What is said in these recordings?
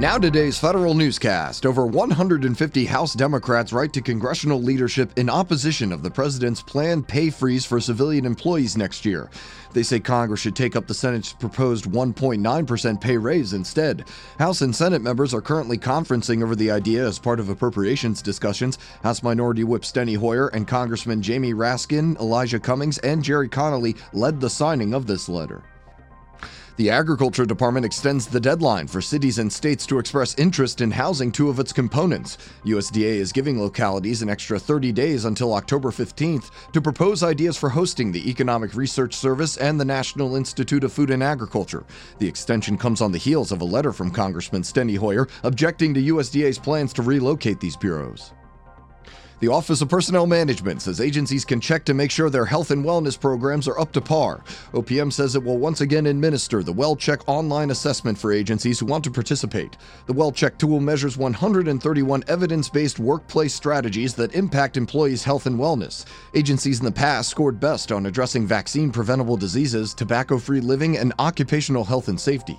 Now, today's federal newscast. Over 150 House Democrats write to congressional leadership in opposition of the president's planned pay freeze for civilian employees next year. They say Congress should take up the Senate's proposed 1.9% pay raise instead. House and Senate members are currently conferencing over the idea as part of appropriations discussions. House Minority Whip Steny Hoyer and Congressman Jamie Raskin, Elijah Cummings, and Gerry Connolly led the signing of this letter. The Agriculture Department extends the deadline for cities and states to express interest in housing two of its components. USDA is giving localities an extra 30 days until October 15th to propose ideas for hosting the Economic Research Service and the National Institute of Food and Agriculture. The extension comes on the heels of a letter from Congressman Steny Hoyer objecting to USDA's plans to relocate these bureaus. The Office of Personnel Management says agencies can check to make sure their health and wellness programs are up to par. OPM says it will once again administer the WellCheck online assessment for agencies who want to participate. The WellCheck tool measures 131 evidence based workplace strategies that impact employees' health and wellness. Agencies in the past scored best on addressing vaccine preventable diseases, tobacco free living, and occupational health and safety.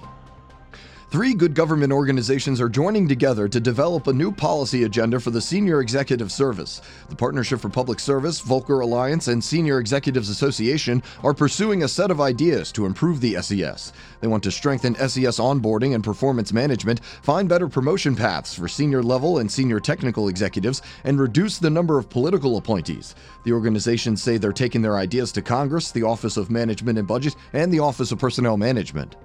Three good government organizations are joining together to develop a new policy agenda for the Senior Executive Service. The Partnership for Public Service, Volcker Alliance, and Senior Executives Association are pursuing a set of ideas to improve the SES. They want to strengthen SES onboarding and performance management, find better promotion paths for senior level and senior technical executives, and reduce the number of political appointees. The organizations say they're taking their ideas to Congress, the Office of Management and Budget, and the Office of Personnel Management.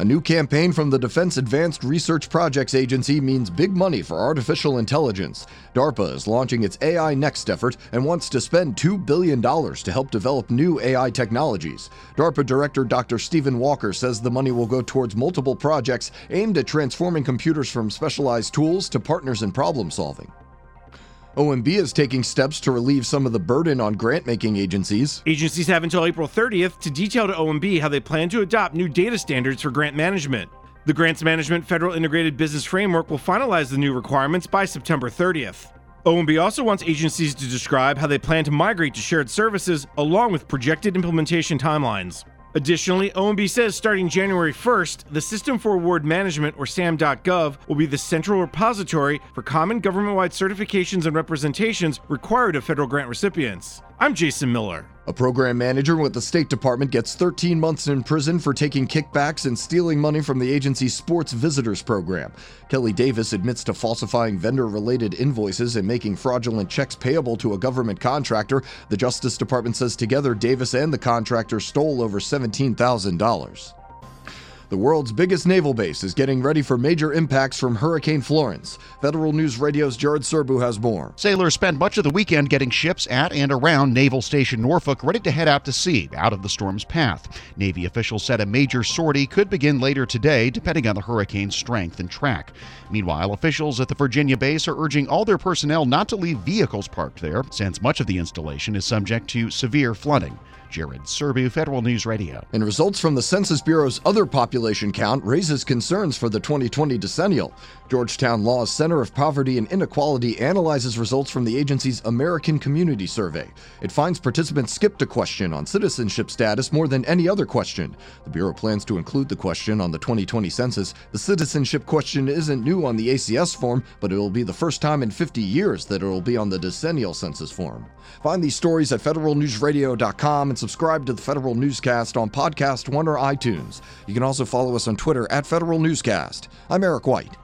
A new campaign from the Defense Advanced Research Projects Agency means big money for artificial intelligence. DARPA is launching its AI Next effort and wants to spend $2 billion to help develop new AI technologies. DARPA Director Dr. Steven Walker says the money will go towards multiple projects aimed at transforming computers from specialized tools to partners in problem solving. OMB is taking steps to relieve some of the burden on grant making agencies. Agencies have until April 30th to detail to OMB how they plan to adopt new data standards for grant management. The Grants Management Federal Integrated Business Framework will finalize the new requirements by September 30th. OMB also wants agencies to describe how they plan to migrate to shared services along with projected implementation timelines. Additionally, OMB says starting January 1st, the System for Award Management, or SAM.gov, will be the central repository for common government wide certifications and representations required of federal grant recipients. I'm Jason Miller. A program manager with the State Department gets 13 months in prison for taking kickbacks and stealing money from the agency's sports visitors program. Kelly Davis admits to falsifying vendor related invoices and making fraudulent checks payable to a government contractor. The Justice Department says together Davis and the contractor stole over $17,000. The world's biggest naval base is getting ready for major impacts from Hurricane Florence. Federal News Radio's Jared Serbu has more. Sailors spent much of the weekend getting ships at and around Naval Station Norfolk ready to head out to sea, out of the storm's path. Navy officials said a major sortie could begin later today, depending on the hurricane's strength and track. Meanwhile, officials at the Virginia base are urging all their personnel not to leave vehicles parked there, since much of the installation is subject to severe flooding. Jared Serbu, Federal News Radio. And results from the Census Bureau's other population count raises concerns for the 2020 decennial. Georgetown Law's Center of Poverty and Inequality analyzes results from the agency's American Community Survey. It finds participants skipped a question on citizenship status more than any other question. The Bureau plans to include the question on the 2020 census. The citizenship question isn't new on the ACS form, but it will be the first time in 50 years that it will be on the decennial census form. Find these stories at federalnewsradio.com and subscribe to the Federal Newscast on Podcast One or iTunes. You can also follow us on Twitter at Federal Newscast. I'm Eric White.